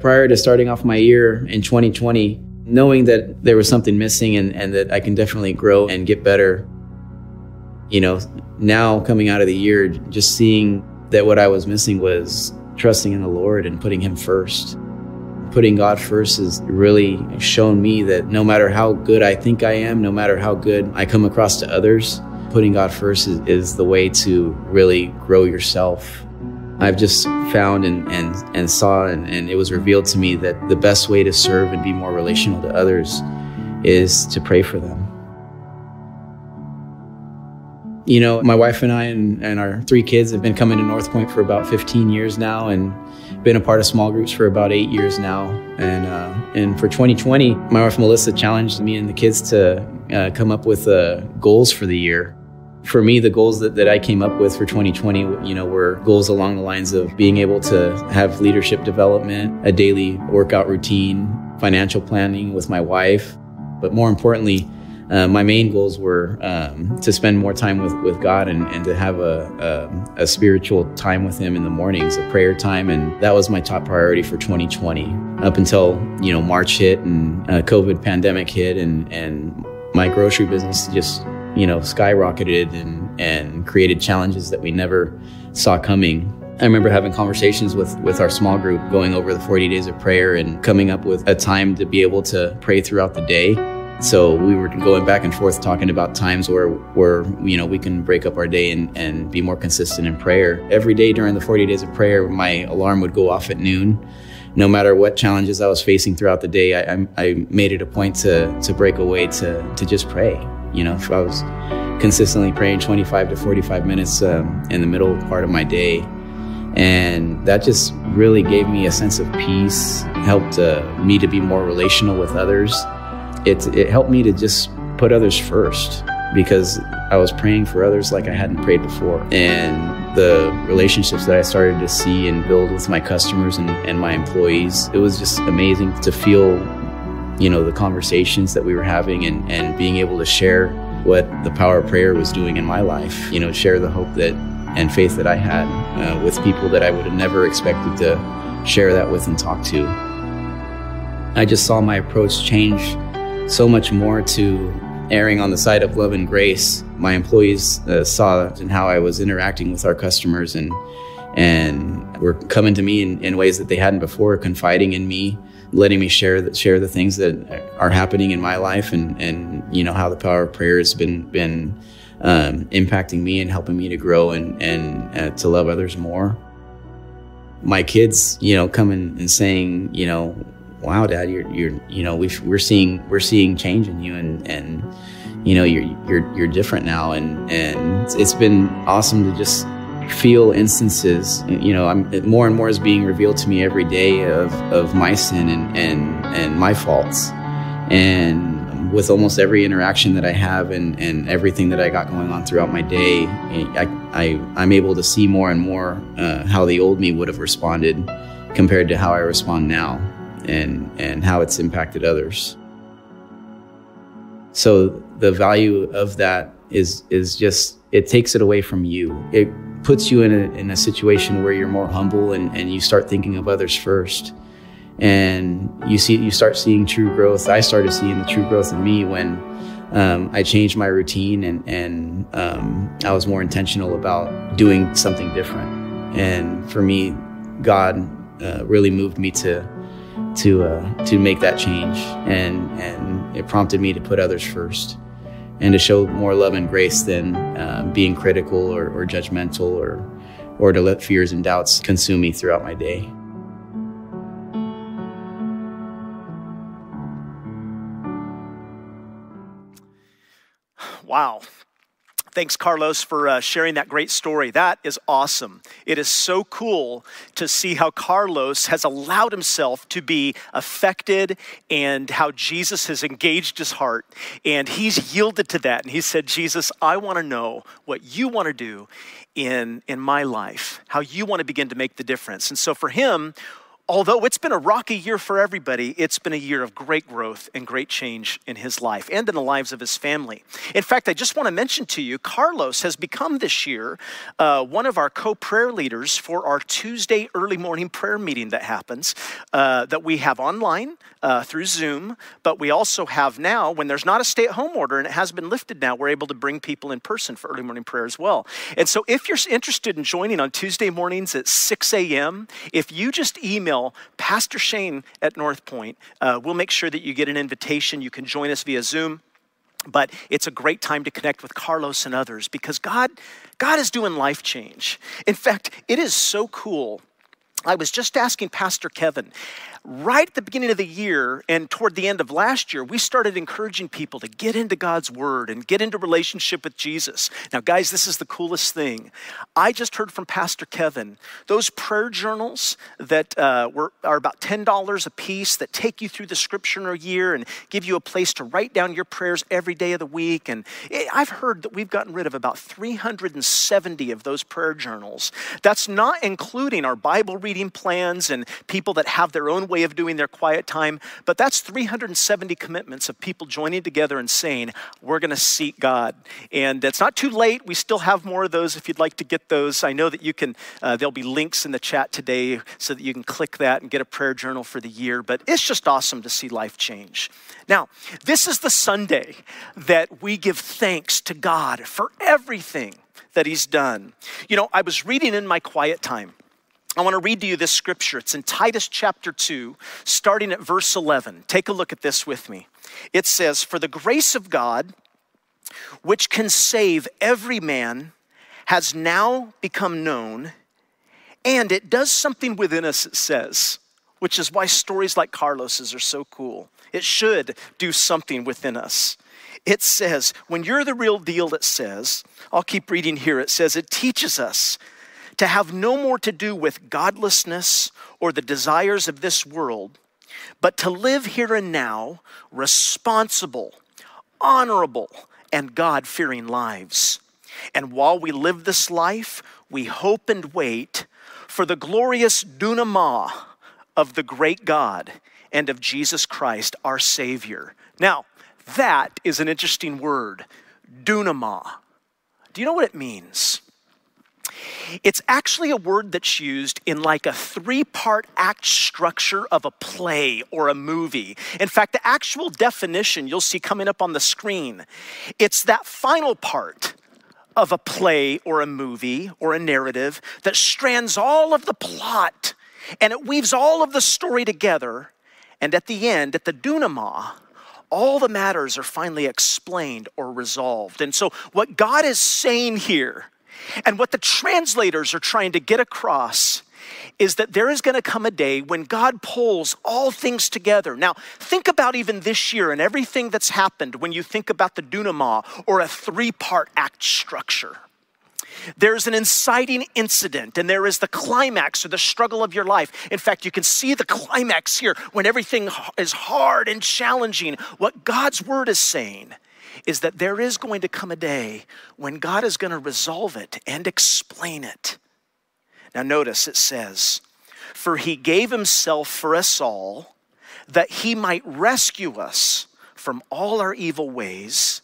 Prior to starting off my year in 2020, knowing that there was something missing and, and that I can definitely grow and get better, you know, now coming out of the year, just seeing that what I was missing was trusting in the Lord and putting Him first. Putting God first has really shown me that no matter how good I think I am, no matter how good I come across to others, putting God first is, is the way to really grow yourself. I've just found and, and, and saw, and, and it was revealed to me that the best way to serve and be more relational to others is to pray for them. You know, my wife and I and, and our three kids have been coming to North Point for about 15 years now and been a part of small groups for about eight years now. And, uh, and for 2020, my wife Melissa challenged me and the kids to uh, come up with uh, goals for the year. For me, the goals that, that I came up with for 2020, you know, were goals along the lines of being able to have leadership development, a daily workout routine, financial planning with my wife, but more importantly, uh, my main goals were um, to spend more time with, with God and, and to have a, a, a, spiritual time with Him in the mornings, a prayer time. And that was my top priority for 2020 up until, you know, March hit and uh, COVID pandemic hit and, and my grocery business just, you know, skyrocketed and, and created challenges that we never saw coming. I remember having conversations with, with our small group, going over the 40 days of prayer and coming up with a time to be able to pray throughout the day. So we were going back and forth talking about times where, where you know, we can break up our day and, and be more consistent in prayer. Every day during the 40 days of prayer, my alarm would go off at noon. No matter what challenges I was facing throughout the day, I, I, made it a point to, to break away to, to just pray. You know, if I was consistently praying 25 to 45 minutes um, in the middle part of my day, and that just really gave me a sense of peace, helped uh, me to be more relational with others it, it helped me to just put others first because I was praying for others like I hadn't prayed before. And the relationships that I started to see and build with my customers and, and my employees, it was just amazing to feel, you know, the conversations that we were having and, and being able to share what the power of prayer was doing in my life, you know, share the hope that and faith that I had uh, with people that I would have never expected to share that with and talk to. I just saw my approach change so much more to erring on the side of love and grace. My employees uh, saw and how I was interacting with our customers and and were coming to me in, in, ways that they hadn't before, confiding in me, letting me share the, share the things that are happening in my life, and and you know how the power of prayer has been been um, impacting me and helping me to grow and and uh, to love others more. My kids, you know, coming and saying, you know, wow, dad, you're, you're, you know, we are seeing, we're seeing change in you and, and, you know, you're, you're, you're different now. And, and it's been awesome to just feel instances, you know, I'm more and more is being revealed to me every day of, of my sin and, and, and my faults. And with almost every interaction that I have and, and everything that I got going on throughout my day, I, I, I'm able to see more and more uh, how the old me would have responded compared to how I respond now and, and how it's impacted others. So the value of that is, is just, it takes it away from you. It puts you in a, in a situation where you're more humble and, and you start thinking of others first. And you see, you start seeing true growth. I started seeing the true growth in me when um, I changed my routine and, and um, I was more intentional about doing something different. And for me, God uh, really moved me to to uh, to make that change, and and it prompted me to put others first, and to show more love and grace than uh, being critical or, or judgmental or or to let fears and doubts consume me throughout my day. Wow. Thanks, Carlos, for uh, sharing that great story. That is awesome. It is so cool to see how Carlos has allowed himself to be affected and how Jesus has engaged his heart. And he's yielded to that. And he said, Jesus, I want to know what you want to do in, in my life, how you want to begin to make the difference. And so for him, although it's been a rocky year for everybody, it's been a year of great growth and great change in his life and in the lives of his family. In fact, I just want to mention to you, Carlos has become this year uh, one of our co prayer leaders for our Tuesday early morning prayer meeting that happens, uh, that we have online uh, through Zoom, but we also have now, when there's not a stay at home order and it has been lifted now, we're able to bring people in person for early morning prayer as well. And so if you're interested in joining on Tuesday mornings at 6 a.m., if you just email email Pastor Shane at North Point. Uh, we'll make sure that you get an invitation. You can join us via Zoom. But it's a great time to connect with Carlos and others because God, God is doing life change. In fact, it is so cool. I was just asking Pastor Kevin, right at the beginning of the year and toward the end of last year, we started encouraging people to get into God's Word and get into relationship with Jesus. Now, guys, this is the coolest thing. I just heard from Pastor Kevin those prayer journals that uh, were, are about $10 a piece that take you through the scripture year and give you a place to write down your prayers every day of the week. And it, I've heard that we've gotten rid of about 370 of those prayer journals. That's not including our Bible reading plans and people that have their own way of doing their quiet time, but that's 370 commitments of people joining together and saying, We're going to seek God. And it's not too late. We still have more of those if you'd like to get those. I know that you can, uh, there'll be links in the chat today so that you can click that and get a prayer journal for the year. But it's just awesome to see life change. Now, this is the Sunday that we give thanks to God for everything that He's done. You know, I was reading in my quiet time I want to read to you this scripture. It's in Titus chapter 2, starting at verse 11. Take a look at this with me. It says, For the grace of God, which can save every man, has now become known, and it does something within us, it says, which is why stories like Carlos's are so cool. It should do something within us. It says, when you're the real deal, it says, I'll keep reading here, it says, it teaches us to have no more to do with godlessness or the desires of this world, but to live here and now responsible, honorable, and God fearing lives. And while we live this life, we hope and wait for the glorious denouement of the great God and of Jesus Christ, our Savior. Now, that is an interesting word, denouement. Do you know what it means? It's actually a word that's used in like a three part act structure of a play or a movie. In fact, the actual definition you'll see coming up on the screen, it's that final part of a play or a movie or a narrative that strands all of the plot and it weaves all of the story together. And at the end, at the denouement, all the matters are finally explained or resolved. And so, what God is saying here and what the translators are trying to get across is that there is going to come a day when God pulls all things together. Now, think about even this year and everything that's happened when you think about the denouement or a three part act structure. There's an inciting incident, and there is the climax or the struggle of your life. In fact, you can see the climax here when everything is hard and challenging. What God's word is saying is that there is going to come a day when God is going to resolve it and explain it. Now, notice it says, For he gave himself for us all that he might rescue us from all our evil ways.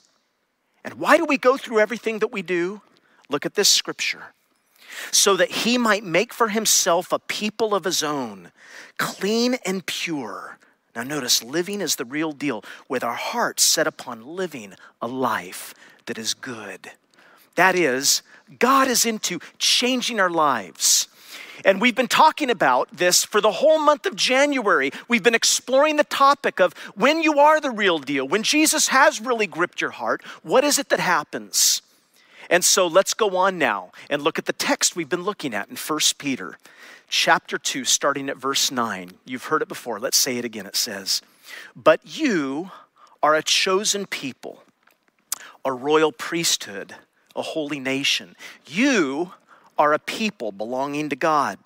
And why do we go through everything that we do? Look at this scripture. So that he might make for himself a people of his own, clean and pure now, notice living is the real deal, with our hearts set upon living a life that is good. That is, God is into changing our lives. And we've been talking about this for the whole month of January. We've been exploring the topic of when you are the real deal, when Jesus has really gripped your heart, what is it that happens? And so let's go on now and look at the text we've been looking at in 1 Peter chapter 2, starting at verse 9. You've heard it before. Let's say it again. It says, But you are a chosen people, a royal priesthood, a holy nation. You are a people belonging to God,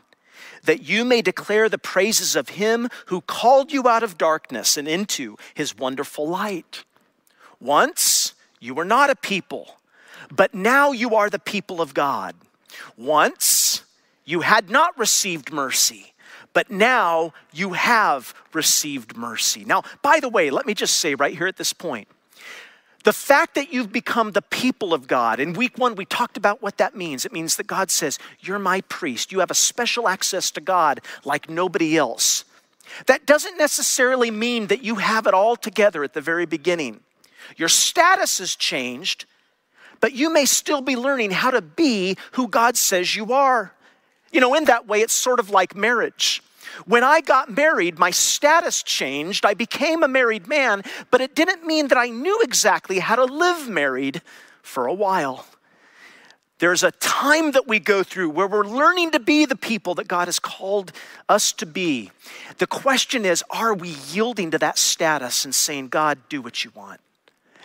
that you may declare the praises of him who called you out of darkness and into his wonderful light. Once you were not a people, but now you are the people of God. Once you had not received mercy, but now you have received mercy. Now, by the way, let me just say right here at this point the fact that you've become the people of God, in week one, we talked about what that means. It means that God says, You're my priest. You have a special access to God like nobody else. That doesn't necessarily mean that you have it all together at the very beginning. Your status has changed, but you may still be learning how to be who God says you are. You know, in that way, it's sort of like marriage. When I got married, my status changed. I became a married man, but it didn't mean that I knew exactly how to live married for a while. There's a time that we go through where we're learning to be the people that God has called us to be. The question is are we yielding to that status and saying, God, do what you want?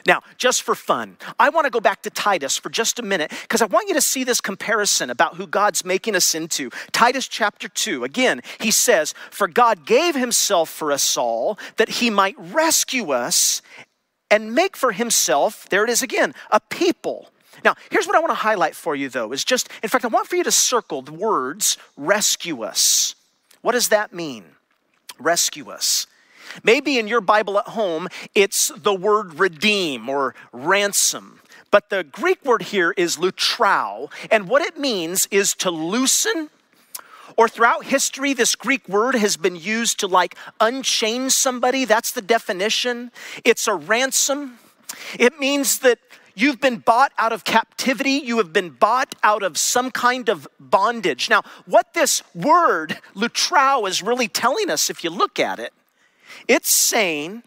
Now, just for fun, I want to go back to Titus for just a minute because I want you to see this comparison about who God's making us into. Titus chapter 2, again, he says, For God gave himself for us all that he might rescue us and make for himself, there it is again, a people. Now, here's what I want to highlight for you though is just, in fact, I want for you to circle the words rescue us. What does that mean? Rescue us. Maybe in your Bible at home, it's the word redeem or ransom. But the Greek word here is lutrao, and what it means is to loosen. Or throughout history, this Greek word has been used to like unchain somebody. That's the definition. It's a ransom. It means that You've been bought out of captivity. You have been bought out of some kind of bondage. Now, what this word, lutrao, is really telling us, if you look at it, it's saying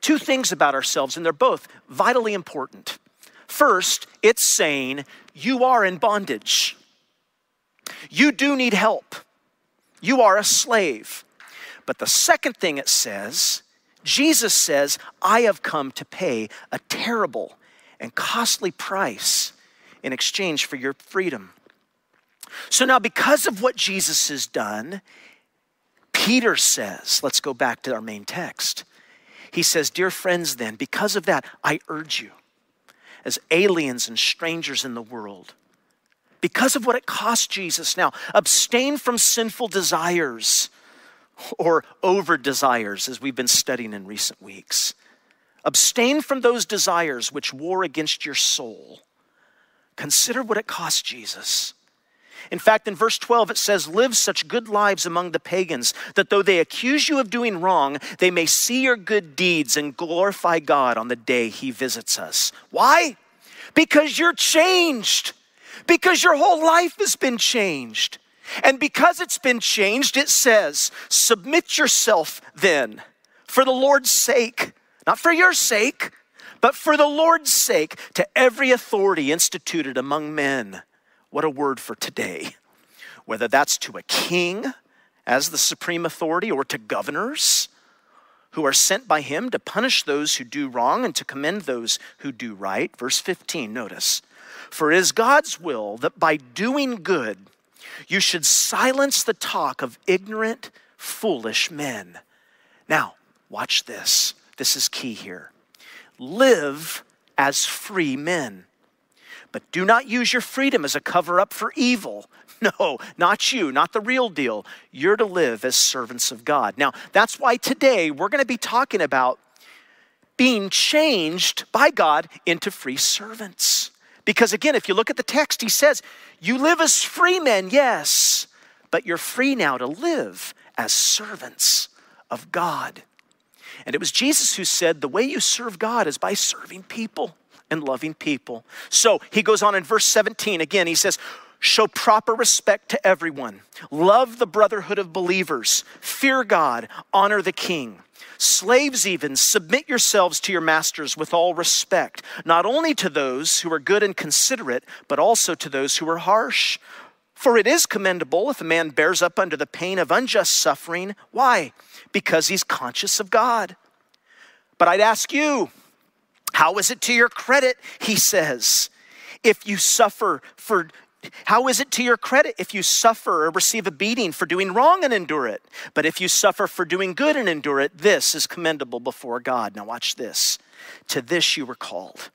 two things about ourselves, and they're both vitally important. First, it's saying you are in bondage. You do need help. You are a slave. But the second thing it says, Jesus says, I have come to pay a terrible and costly price in exchange for your freedom. So now, because of what Jesus has done, Peter says, let's go back to our main text. He says, Dear friends, then, because of that, I urge you, as aliens and strangers in the world, because of what it cost Jesus now, abstain from sinful desires or over desires, as we've been studying in recent weeks. Abstain from those desires which war against your soul. Consider what it cost Jesus in fact, in verse 12, it says, Live such good lives among the pagans that though they accuse you of doing wrong, they may see your good deeds and glorify God on the day he visits us. Why? Because you're changed. Because your whole life has been changed. And because it's been changed, it says, Submit yourself then for the Lord's sake, not for your sake, but for the Lord's sake, to every authority instituted among men what a word for today. Whether that's to a king as the supreme authority or to governors who are sent by him to punish those who do wrong and to commend those who do right. Verse 15, notice. For it is God's will that by doing good, you should silence the talk of ignorant, foolish men. Now, watch this. This is key here. Live as free men but do not use your freedom as a cover up for evil. No, not you, not the real deal. You're to live as servants of God. Now, that's why today we're going to be talking about being changed by God into free servants. Because again, if you look at the text, he says, You live as free men, yes, but you're free now to live as servants of God. And it was Jesus who said, The way you serve God is by serving people and loving people. So he goes on in verse 17 again, he says, Show proper respect to everyone. Love the brotherhood of believers. Fear God. Honor the king. Slaves, even, submit yourselves to your masters with all respect, not only to those who are good and considerate, but also to those who are harsh. For it is commendable if a man bears up under the pain of unjust suffering. Why? Because he's conscious of God. But I'd ask you, how is it to your credit, he says, if you suffer for how is it to your credit if you suffer or receive a beating for doing wrong and endure it? But if you suffer for doing good and endure it, this is commendable before God. Now, watch this. To this you were called,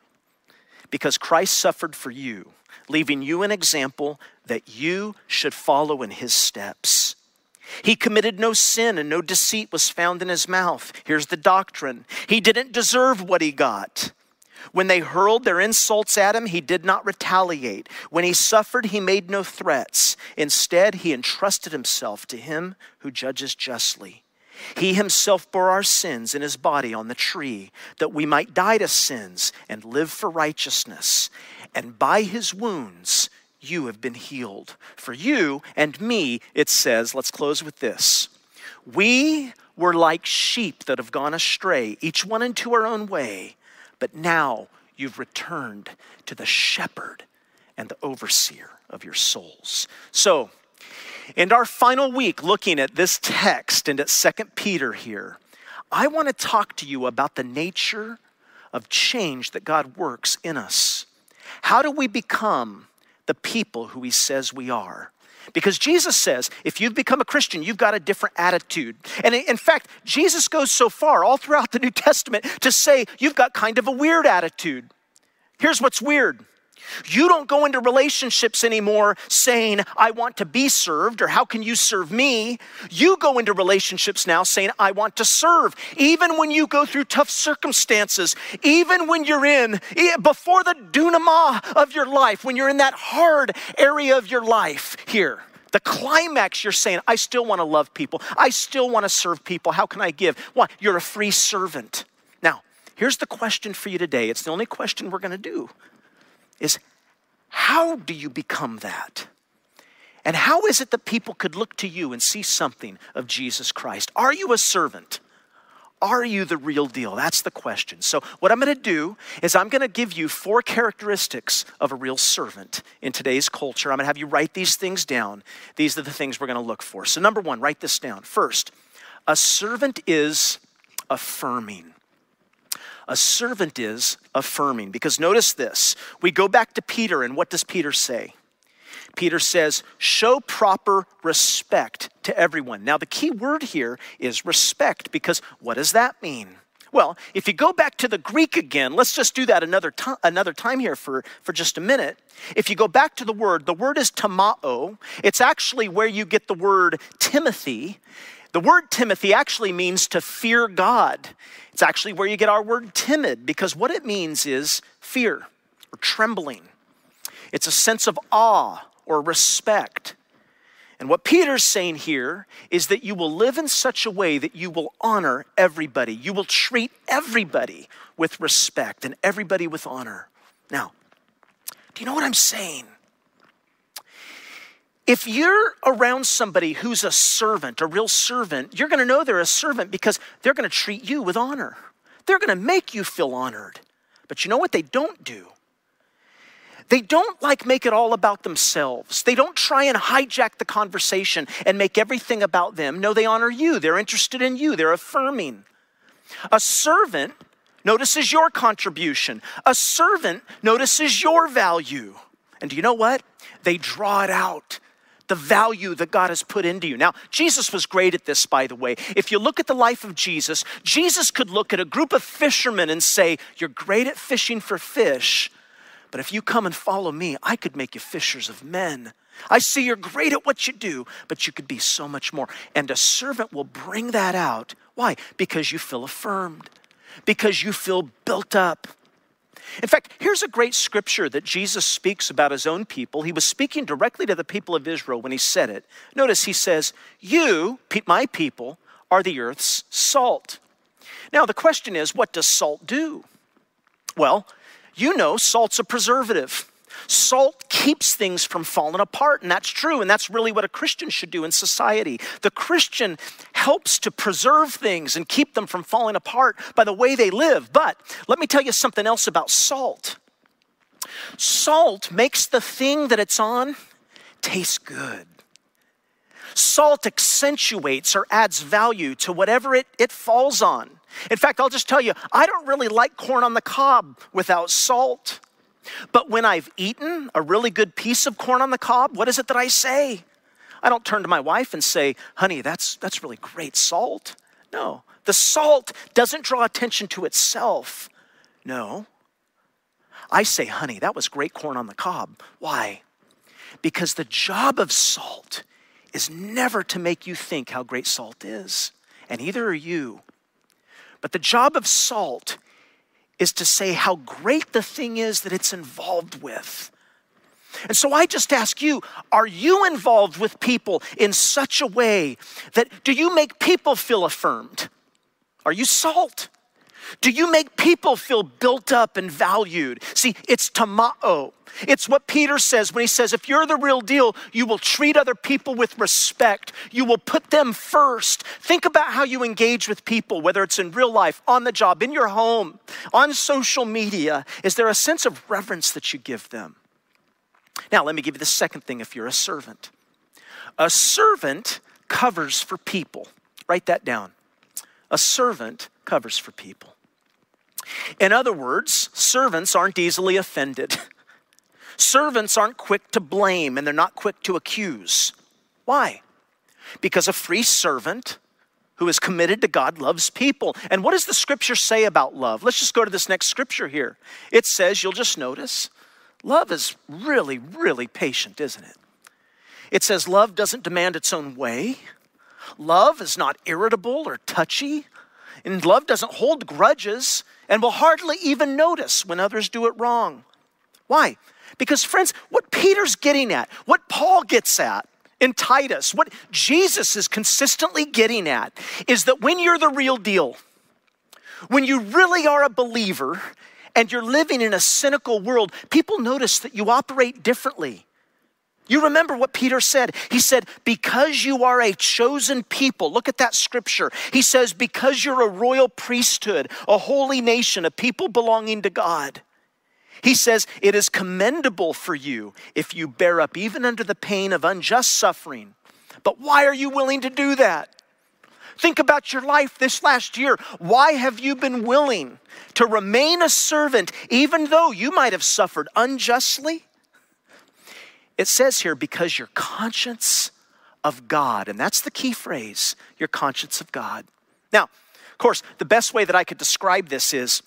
because Christ suffered for you, leaving you an example that you should follow in his steps. He committed no sin and no deceit was found in his mouth. Here's the doctrine He didn't deserve what he got. When they hurled their insults at him, he did not retaliate. When he suffered, he made no threats. Instead, he entrusted himself to him who judges justly. He himself bore our sins in his body on the tree, that we might die to sins and live for righteousness. And by his wounds, you have been healed. For you and me, it says, let's close with this. We were like sheep that have gone astray, each one into our own way, but now you've returned to the shepherd and the overseer of your souls. So, in our final week looking at this text and at Second Peter here, I want to talk to you about the nature of change that God works in us. How do we become the people who he says we are. Because Jesus says, if you've become a Christian, you've got a different attitude. And in fact, Jesus goes so far all throughout the New Testament to say, you've got kind of a weird attitude. Here's what's weird you don't go into relationships anymore saying, I want to be served or how can you serve me? You go into relationships now saying, I want to serve. Even when you go through tough circumstances, even when you're in, before the denouement of your life, when you're in that hard area of your life here. The climax, you're saying, I still want to love people. I still want to serve people. How can I give? Why? You're a free servant. Now, here's the question for you today. It's the only question we're going to do is how do you become that? And how is it that people could look to you and see something of Jesus Christ? Are you a servant? Are you the real deal? That's the question. So, what I'm going to do is I'm going to give you four characteristics of a real servant in today's culture. I'm going to have you write these things down. These are the things we're going to look for. So, number one, write this down. First, a servant is affirming a servant is affirming. Because notice this we go back to Peter, and what does Peter say? Peter says, show proper respect to everyone. Now, the key word here is respect, because what does that mean? Well, if you go back to the Greek again, let's just do that another, to- another time here for, for just a minute. If you go back to the word, the word is timao. It's actually where you get the word Timothy. The word Timothy actually means to fear God. It's actually where you get our word timid because what it means is fear or trembling. It's a sense of awe or respect. And what Peter's saying here is that you will live in such a way that you will honor everybody. You will treat everybody with respect and everybody with honor. Now, do you know what I'm saying? If you're around somebody who's a servant, a real servant, you're to know they're a servant because they're to treat you with honor. They're to make you feel honored. But you know what they don't do? They don't like make it all about themselves. They don't try and hijack the conversation and make everything about them. No, they honor you. They're interested in you. They're affirming. A servant notices your contribution. A servant notices your value. And do you know what? They draw it out the value that God has put into you. Now, Jesus was great at this, by the way. If you look at the life of Jesus, Jesus could look at a group of fishermen and say, You're great at fishing for fish, but if you come and follow me, I could make you fishers of men. I see you're great at what you do, but you could be so much more. And a servant will bring that out. Why? Because you feel affirmed, because you feel built up in fact, here's a great scripture that Jesus speaks about his own people. He was speaking directly to the people of Israel when he said it. Notice he says, You, my people, are the earth's salt. Now, the question is, what does salt do? Well, you know, salt's a preservative. Salt keeps things from falling apart, and that's true, and that's really what a Christian should do in society. The Christian helps to preserve things and keep them from falling apart by the way they live. But let me tell you something else about salt salt makes the thing that it's on taste good. Salt accentuates or adds value to whatever it, it falls on. In fact, I'll just tell you, I don't really like corn on the cob without salt. But when I've eaten a really good piece of corn on the cob, what is it that I say? I don't turn to my wife and say, honey, that's, that's really great salt. No, the salt doesn't draw attention to itself. No. I say, honey, that was great corn on the cob. Why? Because the job of salt is never to make you think how great salt is, and either are you. But the job of salt is to say how great the thing is that it's involved with. And so I just ask you are you involved with people in such a way that do you make people feel affirmed? Are you salt? Do you make people feel built up and valued? See, it's timao. It's what Peter says when he says, if you're the real deal, you will treat other people with respect. You will put them first. Think about how you engage with people, whether it's in real life, on the job, in your home, on social media. Is there a sense of reverence that you give them? Now, let me give you the second thing if you're a servant. A servant covers for people. Write that down. A servant covers for people. In other words, servants aren't easily offended. Servants aren't quick to blame and they're not quick to accuse. Why? Because a free servant who is committed to God loves people. And what does the scripture say about love? Let's just go to this next scripture here. It says, you'll just notice, love is really, really patient, isn't it? It says, love doesn't demand its own way. Love is not irritable or touchy. And love doesn't hold grudges and will hardly even notice when others do it wrong. Why? Because, friends, what Peter's getting at, what Paul gets at in Titus, what Jesus is consistently getting at, is that when you're the real deal, when you really are a believer and you're living in a cynical world, people notice that you operate differently. You remember what Peter said. He said, Because you are a chosen people. Look at that scripture. He says, Because you're a royal priesthood, a holy nation, a people belonging to God. He says, It is commendable for you if you bear up even under the pain of unjust suffering. But why are you willing to do that? Think about your life this last year. Why have you been willing to remain a servant even though you might have suffered unjustly? It says here, because your conscience of God, and that's the key phrase, your conscience of God. Now, of course, the best way that I could describe this is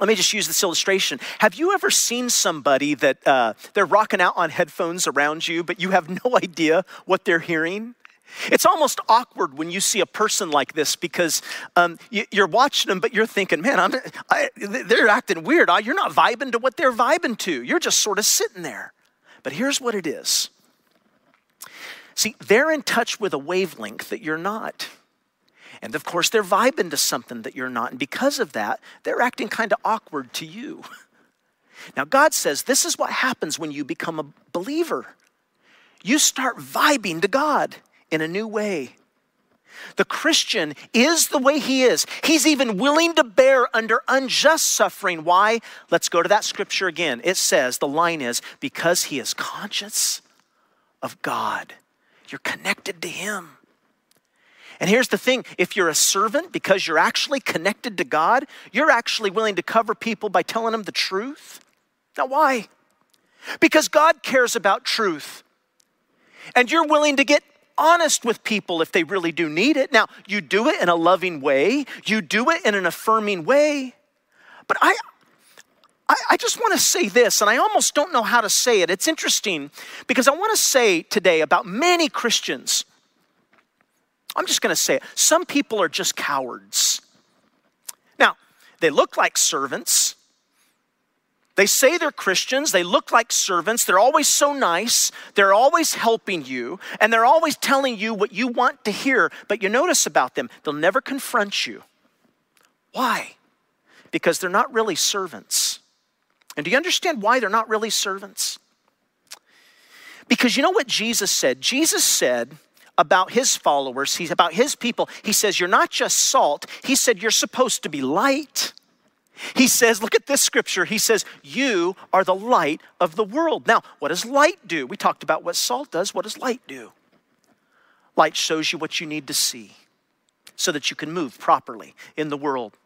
let me just use this illustration. Have you ever seen somebody that uh, they're rocking out on headphones around you, but you have no idea what they're hearing? It's almost awkward when you see a person like this because um, you, are watching them, but you're thinking, man, I'm, I, they're acting weird. You're not vibing to what they're vibing to. You're just sort of sitting there. But here's what it is see, they're in touch with a wavelength that you're not. And of course, they're vibing to something that you're not. And because of that, they're acting kind of awkward to you. Now, God says this is what happens when you become a believer. You start vibing to God in a new way. The Christian is the way he is. He's even willing to bear under unjust suffering. Why? Let's go to that scripture again. It says, the line is, because he is conscious of God. You're connected to him. And here's the thing if you're a servant, because you're actually connected to God, you're actually willing to cover people by telling them the truth. Now, why? Because God cares about truth. And you're willing to get honest with people if they really do need it. Now, you do it in a loving way, you do it in an affirming way. But I, I, I just want to say this, and I almost don't know how to say it. It's interesting because I want to say today about many Christians. I'm just going to say it. Some people are just cowards. Now, they look like servants, they say they're Christians, they look like servants, they're always so nice, they're always helping you, and they're always telling you what you want to hear. But you notice about them, they'll never confront you. Why? Because they're not really servants. And do you understand why they're not really servants? Because you know what Jesus said? Jesus said about his followers, he's about his people, he says, You're not just salt, he said, You're supposed to be light. He says, look at this scripture. He says, You are the light of the world. Now, what does light do? We talked about what salt does. What does light do? Light shows you what you need to see so that you can move properly in the world.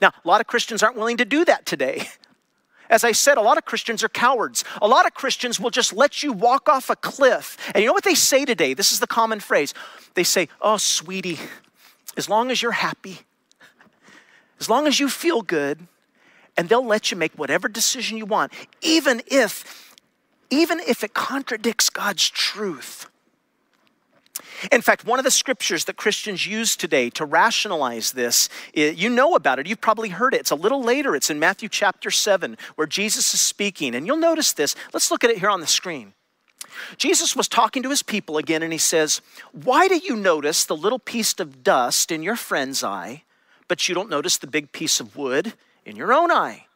Now, a lot of Christians aren't willing to do that today. As I said, a lot of Christians are cowards. A lot of Christians will just let you walk off a cliff. And you know what they say today? This is the common phrase. They say, Oh, sweetie, as long as you're happy, as long as you feel good, and they'll let you make whatever decision you want, even if, even if it contradicts God's truth. In fact, one of the scriptures that Christians use today to rationalize this, you know about it, you've probably heard it. It's a little later, it's in Matthew chapter 7, where Jesus is speaking. And you'll notice this. Let's look at it here on the screen. Jesus was talking to his people again, and he says, Why do you notice the little piece of dust in your friend's eye, but you don't notice the big piece of wood in your own eye?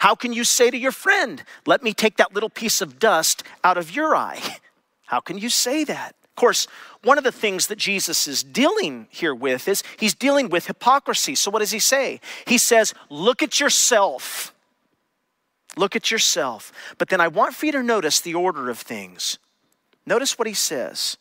How can you say to your friend, Let me take that little piece of dust out of your eye? How can you say that? Of course, one of the things that Jesus is dealing here with is he's dealing with hypocrisy. So, what does he say? He says, Look at yourself. Look at yourself. But then I want for you to notice the order of things. Notice what he says.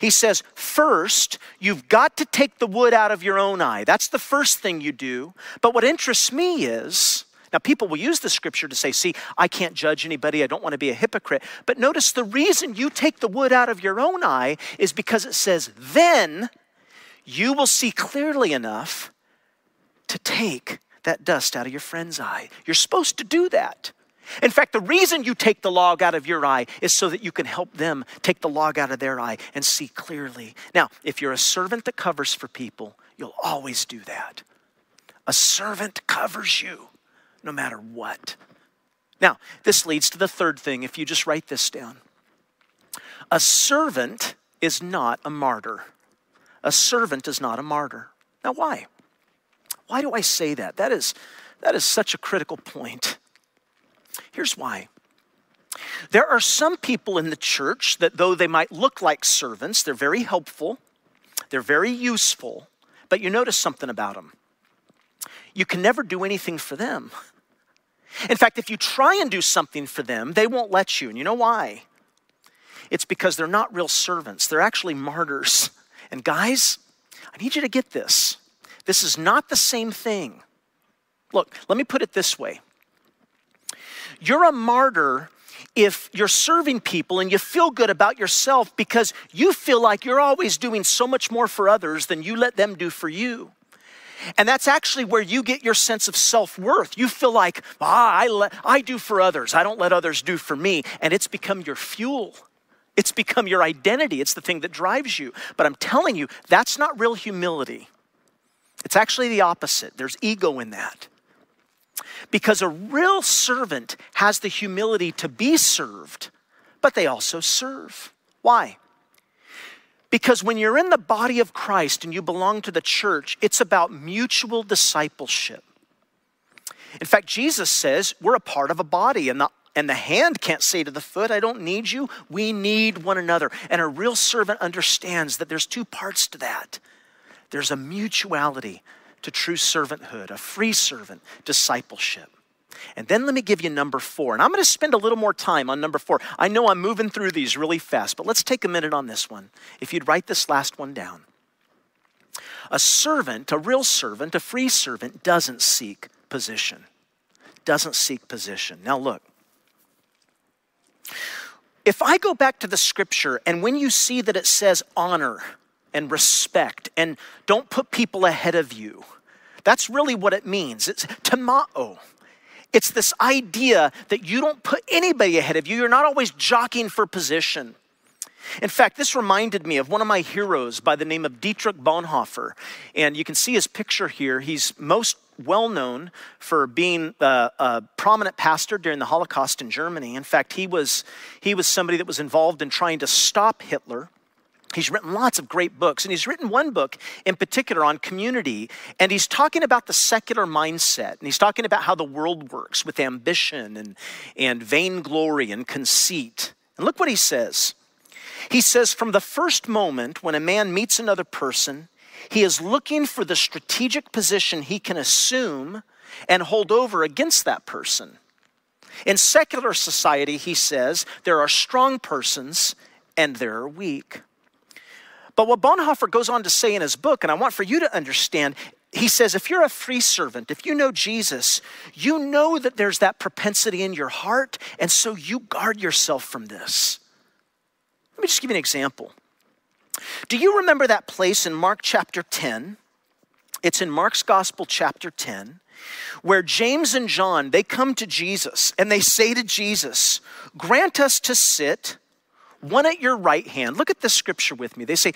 He says, First, you've got to take the wood out of your own eye. That's the first thing you do. But what interests me is, now, people will use the scripture to say, see, I can't judge anybody. I don't want to be a hypocrite. But notice the reason you take the wood out of your own eye is because it says, then you will see clearly enough to take that dust out of your friend's eye. You're supposed to do that. In fact, the reason you take the log out of your eye is so that you can help them take the log out of their eye and see clearly. Now, if you're a servant that covers for people, you'll always do that. A servant covers you no matter what. Now, this leads to the third thing, if you just write this down. A servant is not a martyr. A servant is not a martyr. Now, why? Why do I say that? That is, that is such a critical point. Here's why. There are some people in the church that, though they might look like servants, they're very helpful, they're very useful, but you notice something about them. You can never do anything for them. In fact, if you try and do something for them, they won't let you. And you know why? It's because they're not real servants, they're actually martyrs. And guys, I need you to get this. This is not the same thing. Look, let me put it this way you're a martyr if you're serving people and you feel good about yourself because you feel like you're always doing so much more for others than you let them do for you. And that's actually where you get your sense of self worth. You feel like, ah, I, let, I do for others, I don't let others do for me. And it's become your fuel. It's become your identity. It's the thing that drives you. But I'm telling you, that's not real humility. It's actually the opposite. There's ego in that. Because a real servant has the humility to be served, but they also serve. Why? Because when you're in the body of Christ and you belong to the church, it's about mutual discipleship. In fact, Jesus says we're a part of a body, and the, and the hand can't say to the foot, I don't need you. We need one another. And a real servant understands that there's two parts to that there's a mutuality to true servanthood, a free servant discipleship. And then let me give you number four. And I'm going to spend a little more time on number four. I know I'm moving through these really fast, but let's take a minute on this one. If you'd write this last one down. A servant, a real servant, a free servant, doesn't seek position. Doesn't seek position. Now, look. If I go back to the scripture and when you see that it says honor and respect and don't put people ahead of you, that's really what it means. It's timao. It's this idea that you don't put anybody ahead of you. You're not always jockeying for position. In fact, this reminded me of one of my heroes by the name of Dietrich Bonhoeffer. And you can see his picture here. He's most well known for being a, a, prominent pastor during the Holocaust in Germany. In fact, he was, he was somebody that was involved in trying to stop Hitler He's written lots of great books, and he's written one book in particular on community, and he's talking about the secular mindset, and he's talking about how the world works with ambition and, and vainglory and conceit. And look what he says. He says, From the first moment when a man meets another person, he is looking for the strategic position he can assume and hold over against that person. In secular society, he says, there are strong persons and there are weak. But what Bonhoeffer goes on to say in his book, and I want for you to understand, he says, if you're a free servant, if you know Jesus, you know that there's that propensity in your heart, and so you guard yourself from this. Let me just give you an example. Do you remember that place in Mark chapter 10? It's in Mark's Gospel, chapter 10, where James and John, they come to Jesus and they say to Jesus, Grant us to sit one at your right hand. Look at this scripture with me. They say,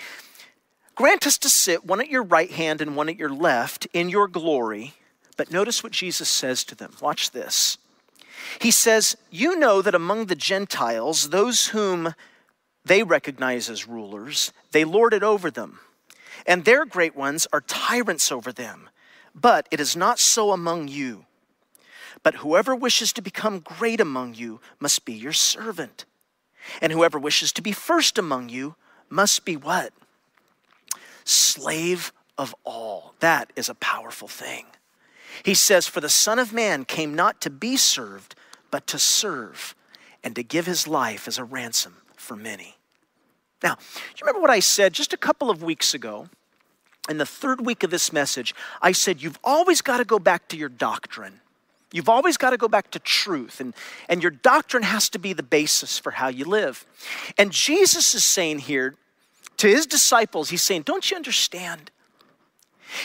Grant us to sit one at your right hand and one at your left in your glory. But notice what Jesus says to them. Watch this. He says, You know that among the Gentiles, those whom they recognize as rulers, they lord it over them, and their great ones are tyrants over them. But it is not so among you. But whoever wishes to become great among you must be your servant. And whoever wishes to be first among you must be what? Slave of all. That is a powerful thing. He says, For the Son of Man came not to be served, but to serve and to give his life as a ransom for many. Now, you remember what I said just a couple of weeks ago? In the third week of this message, I said, You've always got to go back to your doctrine. You've always got to go back to truth, and, and your doctrine has to be the basis for how you live. And Jesus is saying here to his disciples, He's saying, Don't you understand?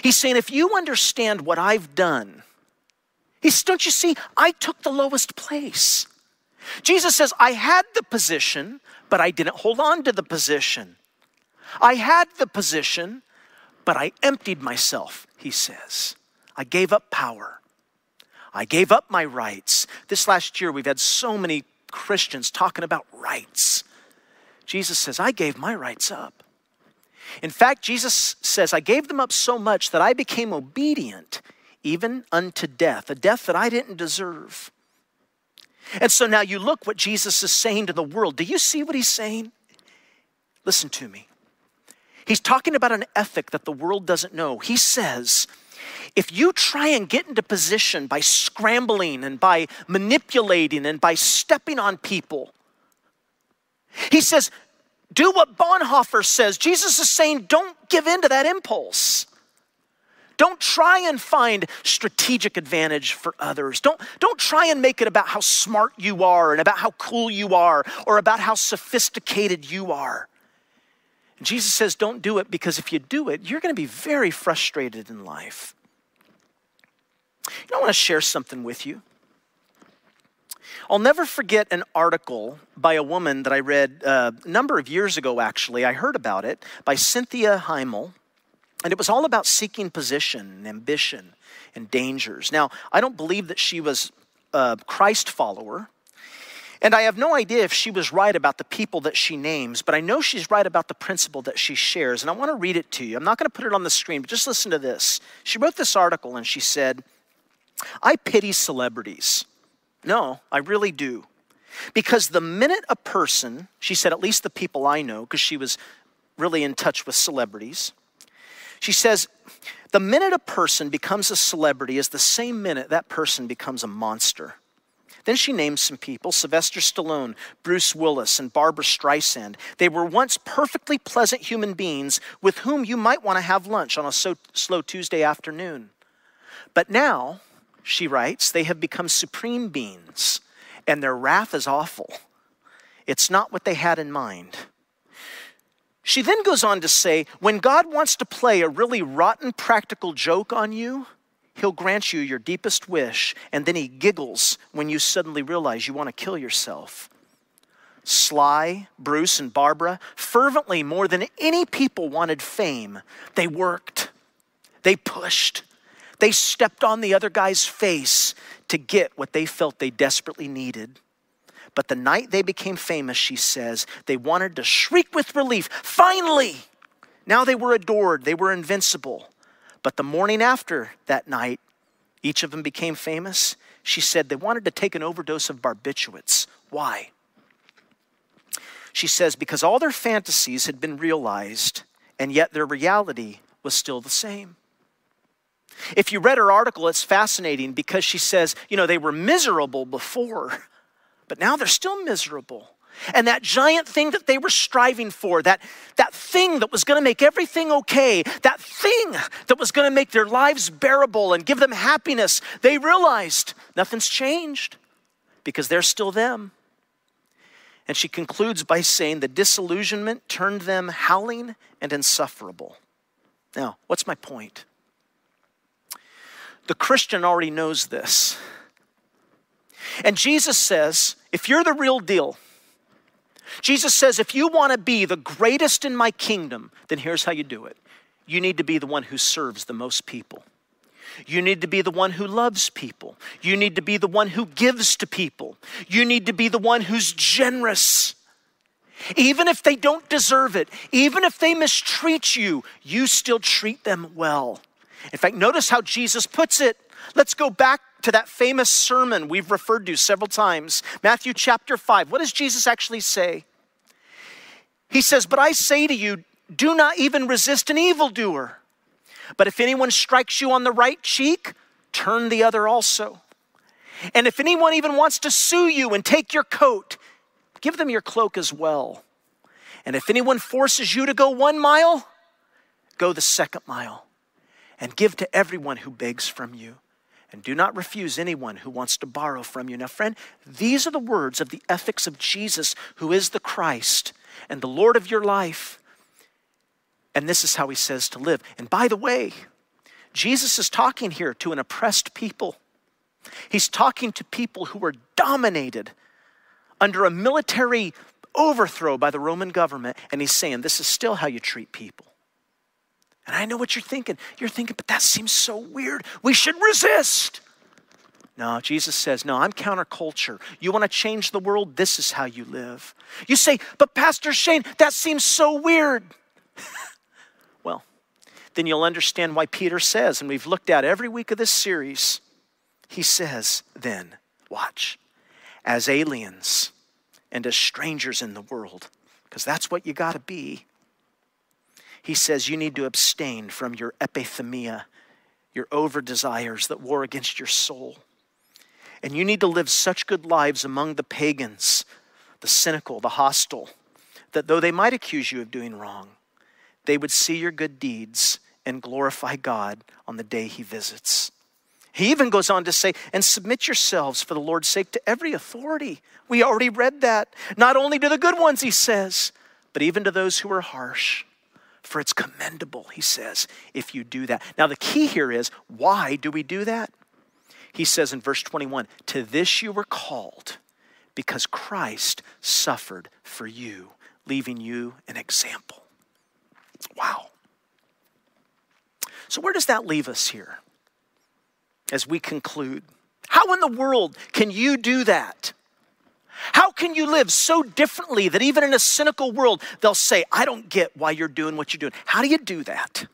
He's saying, If you understand what I've done, he says, Don't you see? I took the lowest place. Jesus says, I had the position, but I didn't hold on to the position. I had the position, but I emptied myself, he says. I gave up power. I gave up my rights. This last year, we've had so many Christians talking about rights. Jesus says, I gave my rights up. In fact, Jesus says, I gave them up so much that I became obedient even unto death, a death that I didn't deserve. And so now you look what Jesus is saying to the world. Do you see what he's saying? Listen to me. He's talking about an ethic that the world doesn't know. He says, if you try and get into position by scrambling and by manipulating and by stepping on people, he says, do what Bonhoeffer says. Jesus is saying, don't give in to that impulse. Don't try and find strategic advantage for others. Don't, don't try and make it about how smart you are and about how cool you are or about how sophisticated you are. And Jesus says, don't do it because if you do it, you're going to be very frustrated in life. I want to share something with you. I'll never forget an article by a woman that I read uh, a number of years ago, actually. I heard about it by Cynthia Heimel. And it was all about seeking position and ambition and dangers. Now, I don't believe that she was a Christ follower. And I have no idea if she was right about the people that she names, but I know she's right about the principle that she shares. And I want to read it to you. I'm not going to put it on the screen, but just listen to this. She wrote this article and she said, I pity celebrities. No, I really do. Because the minute a person, she said, at least the people I know, because she was really in touch with celebrities, she says, the minute a person becomes a celebrity is the same minute that person becomes a monster. Then she names some people Sylvester Stallone, Bruce Willis, and Barbra Streisand. They were once perfectly pleasant human beings with whom you might want to have lunch on a so, slow Tuesday afternoon. But now, she writes, they have become supreme beings, and their wrath is awful. It's not what they had in mind. She then goes on to say, when God wants to play a really rotten practical joke on you, he'll grant you your deepest wish, and then he giggles when you suddenly realize you want to kill yourself. Sly, Bruce, and Barbra, fervently more than any people wanted fame. They worked, they pushed, they stepped on the other guy's face to get what they felt they desperately needed. But the night they became famous, she says, they wanted to shriek with relief. Finally! Now they were adored, they were invincible. But the morning after that night, each of them became famous. She said they wanted to take an overdose of barbiturates. Why? She says, because all their fantasies had been realized, and yet their reality was still the same. If you read her article, it's fascinating because she says, you know, they were miserable before, but now they're still miserable. And that giant thing that they were striving for, that, that thing that was going to make everything okay, that thing that was going to make their lives bearable and give them happiness, they realized nothing's changed because they're still them. And she concludes by saying the disillusionment turned them howling and insufferable. Now, what's my point? The Christian already knows this. And Jesus says, if you're the real deal, Jesus says, if you want to be the greatest in my kingdom, then here's how you do it. You need to be the one who serves the most people. You need to be the one who loves people. You need to be the one who gives to people. You need to be the one who's generous. Even if they don't deserve it, even if they mistreat you, you still treat them well. In fact, notice how Jesus puts it. Let's go back to that famous sermon we've referred to several times Matthew chapter 5. What does Jesus actually say? He says, But I say to you, do not even resist an evildoer. But if anyone strikes you on the right cheek, turn the other also. And if anyone even wants to sue you and take your coat, give them your cloak as well. And if anyone forces you to go one mile, go the second mile. And give to everyone who begs from you. And do not refuse anyone who wants to borrow from you. Now, friend, these are the words of the ethics of Jesus, who is the Christ and the Lord of your life. And this is how he says to live. And by the way, Jesus is talking here to an oppressed people. He's talking to people who were dominated under a military overthrow by the Roman government. And he's saying, This is still how you treat people. And I know what you're thinking. You're thinking, but that seems so weird. We should resist. No, Jesus says, no, I'm counterculture. You want to change the world? This is how you live. You say, but Pastor Shane, that seems so weird. Well, then you'll understand why Peter says, and we've looked at every week of this series, he says, then, watch, as aliens and as strangers in the world, because that's what you got to be. He says you need to abstain from your epithumia, your over desires that war against your soul. And you need to live such good lives among the pagans, the cynical, the hostile, that though they might accuse you of doing wrong, they would see your good deeds and glorify God on the day he visits. He even goes on to say, and submit yourselves for the Lord's sake to every authority. We already read that. Not only to the good ones, he says, but even to those who are harsh. For it's commendable, he says, if you do that. Now, the key here is why do we do that? He says in verse 21 To this you were called, because Christ suffered for you, leaving you an example. Wow. So, where does that leave us here as we conclude? How in the world can you do that? How can you live so differently that even in a cynical world, they'll say, I don't get why you're doing what you're doing? How do you do that?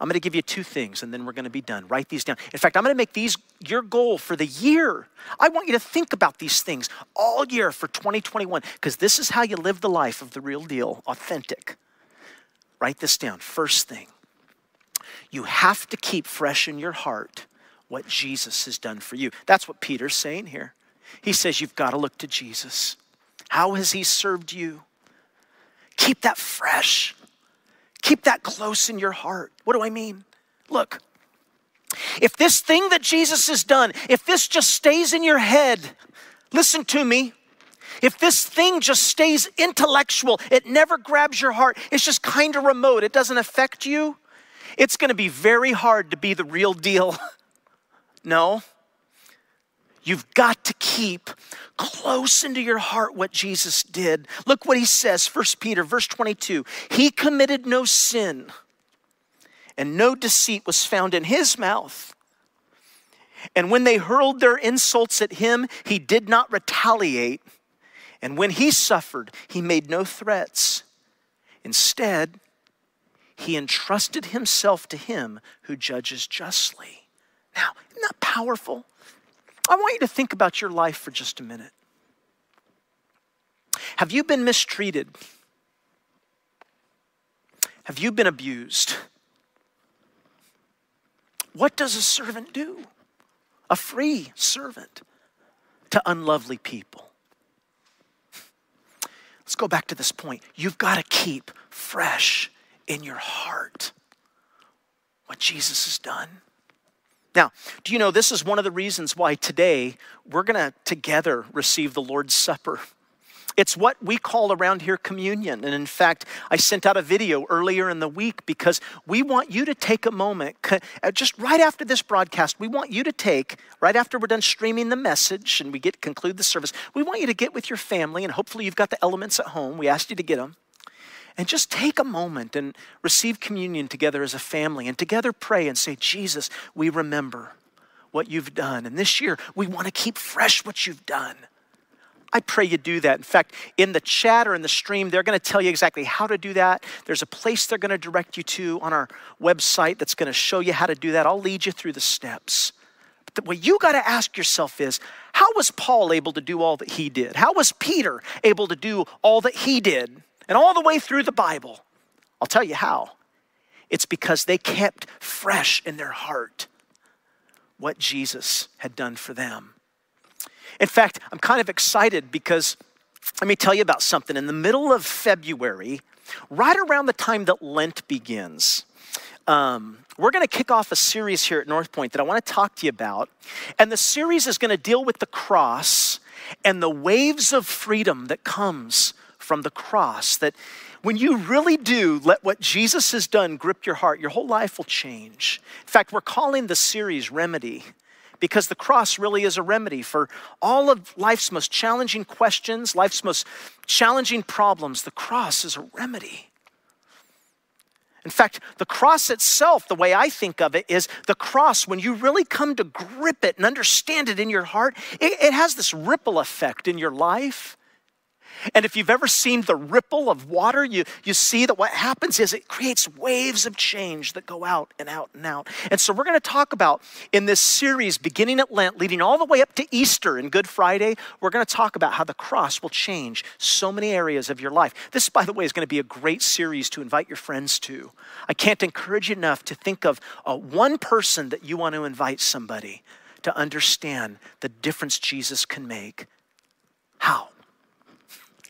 I'm going to give you two things and then we're going to be done. Write these down. In fact, I'm going to make these your goal for the year. I want you to think about these things all year for 2021 because this is how you live the life of the real deal, authentic. Write this down. First thing you have to keep fresh in your heart what Jesus has done for you. That's what Peter's saying here. He says, You've got to look to Jesus. How has he served you? Keep that fresh. Keep that close in your heart. What do I mean? Look, if this thing that Jesus has done, if this just stays in your head, listen to me. If this thing just stays intellectual, it never grabs your heart, it's just kind of remote, it doesn't affect you, it's going to be very hard to be the real deal. no. You've got to keep close into your heart what Jesus did. Look what he says, 1 Peter, verse 22. He committed no sin, and no deceit was found in his mouth. And when they hurled their insults at him, he did not retaliate. And when he suffered, he made no threats. Instead, he entrusted himself to him who judges justly. Now, isn't that powerful? I want you to think about your life for just a minute. Have you been mistreated? Have you been abused? What does a servant do? A free servant to unlovely people. Let's go back to this point. You've got to keep fresh in your heart what Jesus has done. Now, do you know this is one of the reasons why today we're going to together receive the Lord's Supper? It's what we call around here communion. And in fact, I sent out a video earlier in the week because we want you to take a moment, uh, just right after this broadcast, we want you to take, right after we're done streaming the message and we get conclude the service, we want you to get with your family and hopefully you've got the elements at home. We asked you to get them. And just take a moment and receive communion together as a family and together pray and say, Jesus, we remember what you've done. And this year, we want to keep fresh what you've done. I pray you do that. In fact, in the chat or in the stream, they're going to tell you exactly how to do that. There's a place they're going to direct you to on our website that's going to show you how to do that. I'll lead you through the steps. But what you got to ask yourself is how was Paul able to do all that he did? How was Peter able to do all that he did? And all the way through the Bible, I'll tell you how. It's because they kept fresh in their heart what Jesus had done for them. In fact, I'm kind of excited because let me tell you about something. In the middle of February, right around the time that Lent begins, um, we're going to kick off a series here at North Point that I want to talk to you about. And the series is going to deal with the cross and the waves of freedom that comes from the cross. That when you really do let what Jesus has done grip your heart, your whole life will change. In fact, we're calling the series Remedy because the cross really is a remedy for all of life's most challenging questions, life's most challenging problems. The cross is a remedy. In fact, the cross itself, the way I think of it, is the cross, when you really come to grip it and understand it in your heart, it, it has this ripple effect in your life and if you've ever seen the ripple of water, you, you see that what happens is it creates waves of change that go out and out and out. And so we're going to talk about in this series, beginning at Lent, leading all the way up to Easter and Good Friday, we're going to talk about how the cross will change so many areas of your life. This, by the way, is going to be a great series to invite your friends to. I can't encourage you enough to think of uh, one person that you want to invite somebody to understand the difference Jesus can make. How?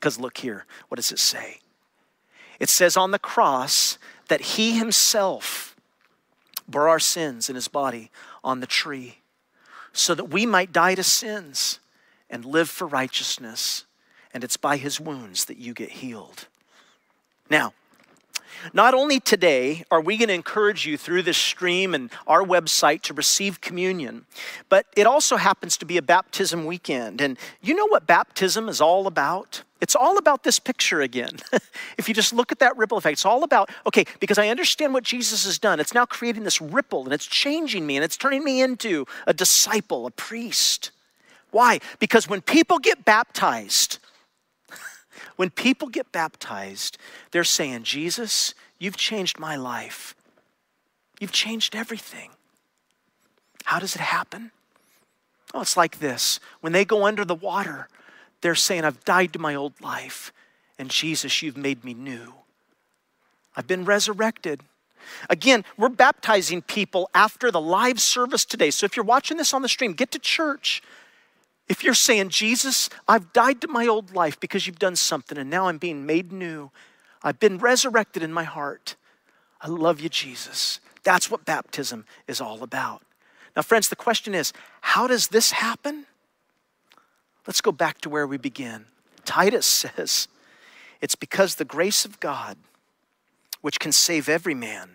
Because look here, what does it say? It says on the cross that he himself bore our sins in his body on the tree so that we might die to sins and live for righteousness. And it's by his wounds that you get healed. Now, not only today are we going to encourage you through this stream and our website to receive communion, but it also happens to be a baptism weekend. And you know what baptism is all about? It's all about this picture again. if you just look at that ripple effect, it's all about, okay, because I understand what Jesus has done. It's now creating this ripple and it's changing me and it's turning me into a disciple, a priest. Why? Because when people get baptized, when people get baptized, they're saying, Jesus, you've changed my life. You've changed everything. How does it happen? Oh, it's like this. When they go under the water, they're saying, I've died to my old life, and Jesus, you've made me new. I've been resurrected. Again, we're baptizing people after the live service today. So if you're watching this on the stream, get to church. If you're saying, Jesus, I've died to my old life because you've done something, and now I'm being made new, I've been resurrected in my heart. I love you, Jesus. That's what baptism is all about. Now, friends, the question is how does this happen? Let's go back to where we begin. Titus says, It's because the grace of God, which can save every man,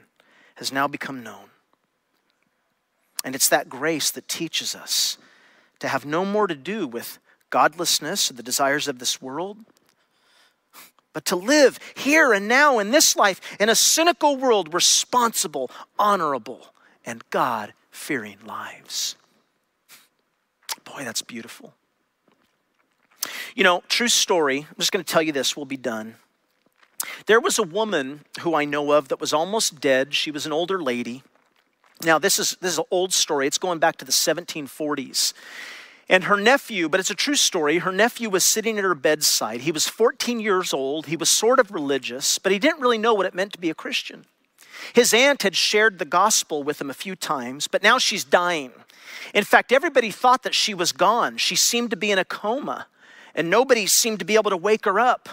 has now become known. And it's that grace that teaches us to have no more to do with godlessness or the desires of this world, but to live here and now in this life in a cynical world, responsible, honorable, and God fearing lives. Boy, that's beautiful. You know, true story, I'm just going to tell you this, we'll be done. There was a woman who I know of that was almost dead. She was an older lady. Now, this is, this is an old story, it's going back to the 1740s. And her nephew, but it's a true story, her nephew was sitting at her bedside. He was 14 years old. He was sort of religious, but he didn't really know what it meant to be a Christian. His aunt had shared the gospel with him a few times, but now she's dying. In fact, everybody thought that she was gone. She seemed to be in a coma, and nobody seemed to be able to wake her up.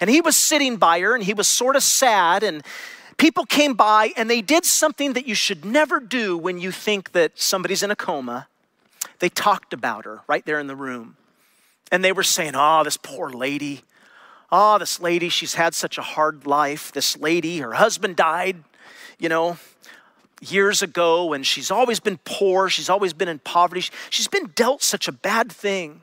And he was sitting by her, and he was sort of sad, and people came by, and they did something that you should never do when you think that somebody's in a coma. They talked about her right there in the room. And they were saying, Oh, this poor lady. Oh, this lady, she's had such a hard life. This lady, her husband died, you know, years ago, and she's always been poor. She's always been in poverty. She's been dealt such a bad thing.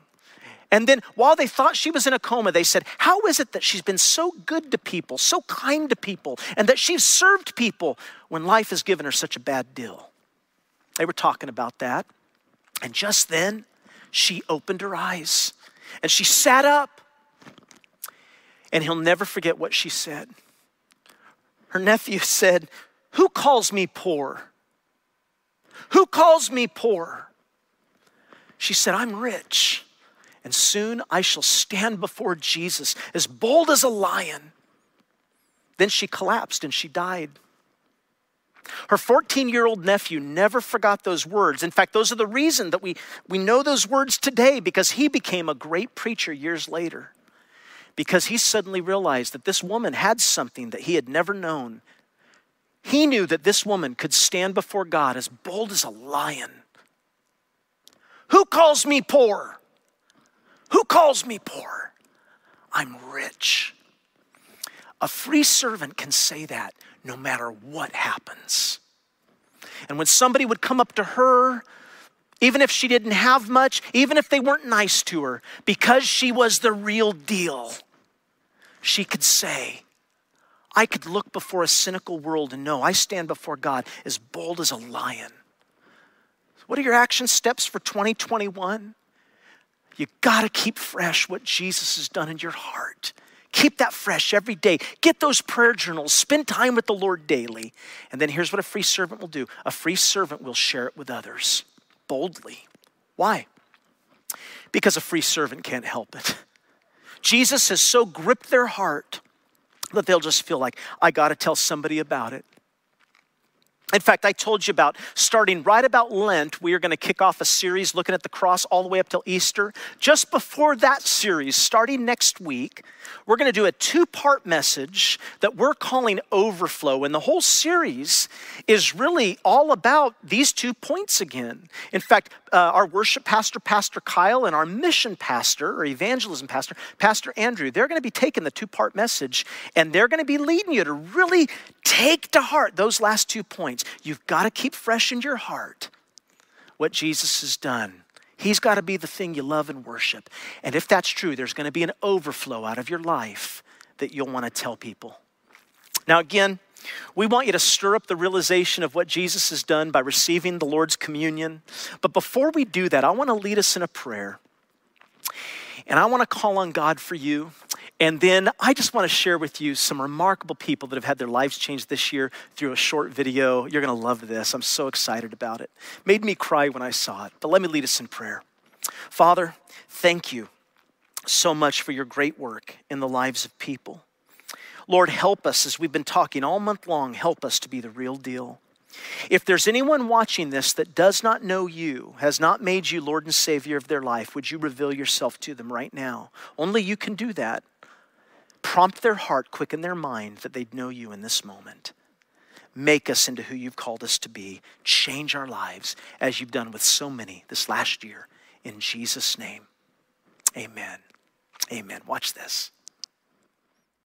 And then while they thought she was in a coma, they said, How is it that she's been so good to people, so kind to people, and that she's served people when life has given her such a bad deal? They were talking about that. And just then, she opened her eyes and she sat up. And he'll never forget what she said. Her nephew said, Who calls me poor? Who calls me poor? She said, I'm rich and soon I shall stand before Jesus as bold as a lion. Then she collapsed and she died. Her 14 year old nephew never forgot those words. In fact, those are the reason that we, we know those words today because he became a great preacher years later. Because he suddenly realized that this woman had something that he had never known. He knew that this woman could stand before God as bold as a lion. Who calls me poor? Who calls me poor? I'm rich. A free servant can say that no matter what happens. And when somebody would come up to her, even if she didn't have much, even if they weren't nice to her, because she was the real deal, she could say, I could look before a cynical world and know I stand before God as bold as a lion. What are your action steps for 2021? You got to keep fresh what Jesus has done in your heart. Keep that fresh every day. Get those prayer journals. Spend time with the Lord daily. And then here's what a free servant will do a free servant will share it with others boldly. Why? Because a free servant can't help it. Jesus has so gripped their heart that they'll just feel like, I got to tell somebody about it. In fact, I told you about starting right about Lent, we are going to kick off a series looking at the cross all the way up till Easter. Just before that series, starting next week, we're going to do a two part message that we're calling Overflow. And the whole series is really all about these two points again. In fact, uh, our worship pastor, Pastor Kyle, and our mission pastor or evangelism pastor, Pastor Andrew, they're going to be taking the two part message and they're going to be leading you to really take to heart those last two points. You've got to keep fresh in your heart what Jesus has done. He's got to be the thing you love and worship. And if that's true, there's going to be an overflow out of your life that you'll want to tell people. Now, again, we want you to stir up the realization of what Jesus has done by receiving the Lord's communion. But before we do that, I want to lead us in a prayer. And I want to call on God for you. And then I just want to share with you some remarkable people that have had their lives changed this year through a short video. You're going to love this. I'm so excited about it. Made me cry when I saw it. But let me lead us in prayer. Father, thank you so much for your great work in the lives of people. Lord, help us as we've been talking all month long, help us to be the real deal. If there's anyone watching this that does not know you, has not made you Lord and Savior of their life, would you reveal yourself to them right now? Only you can do that. Prompt their heart, quicken their mind that they'd know you in this moment. Make us into who you've called us to be. Change our lives as you've done with so many this last year. In Jesus' name, amen. Amen. Watch this.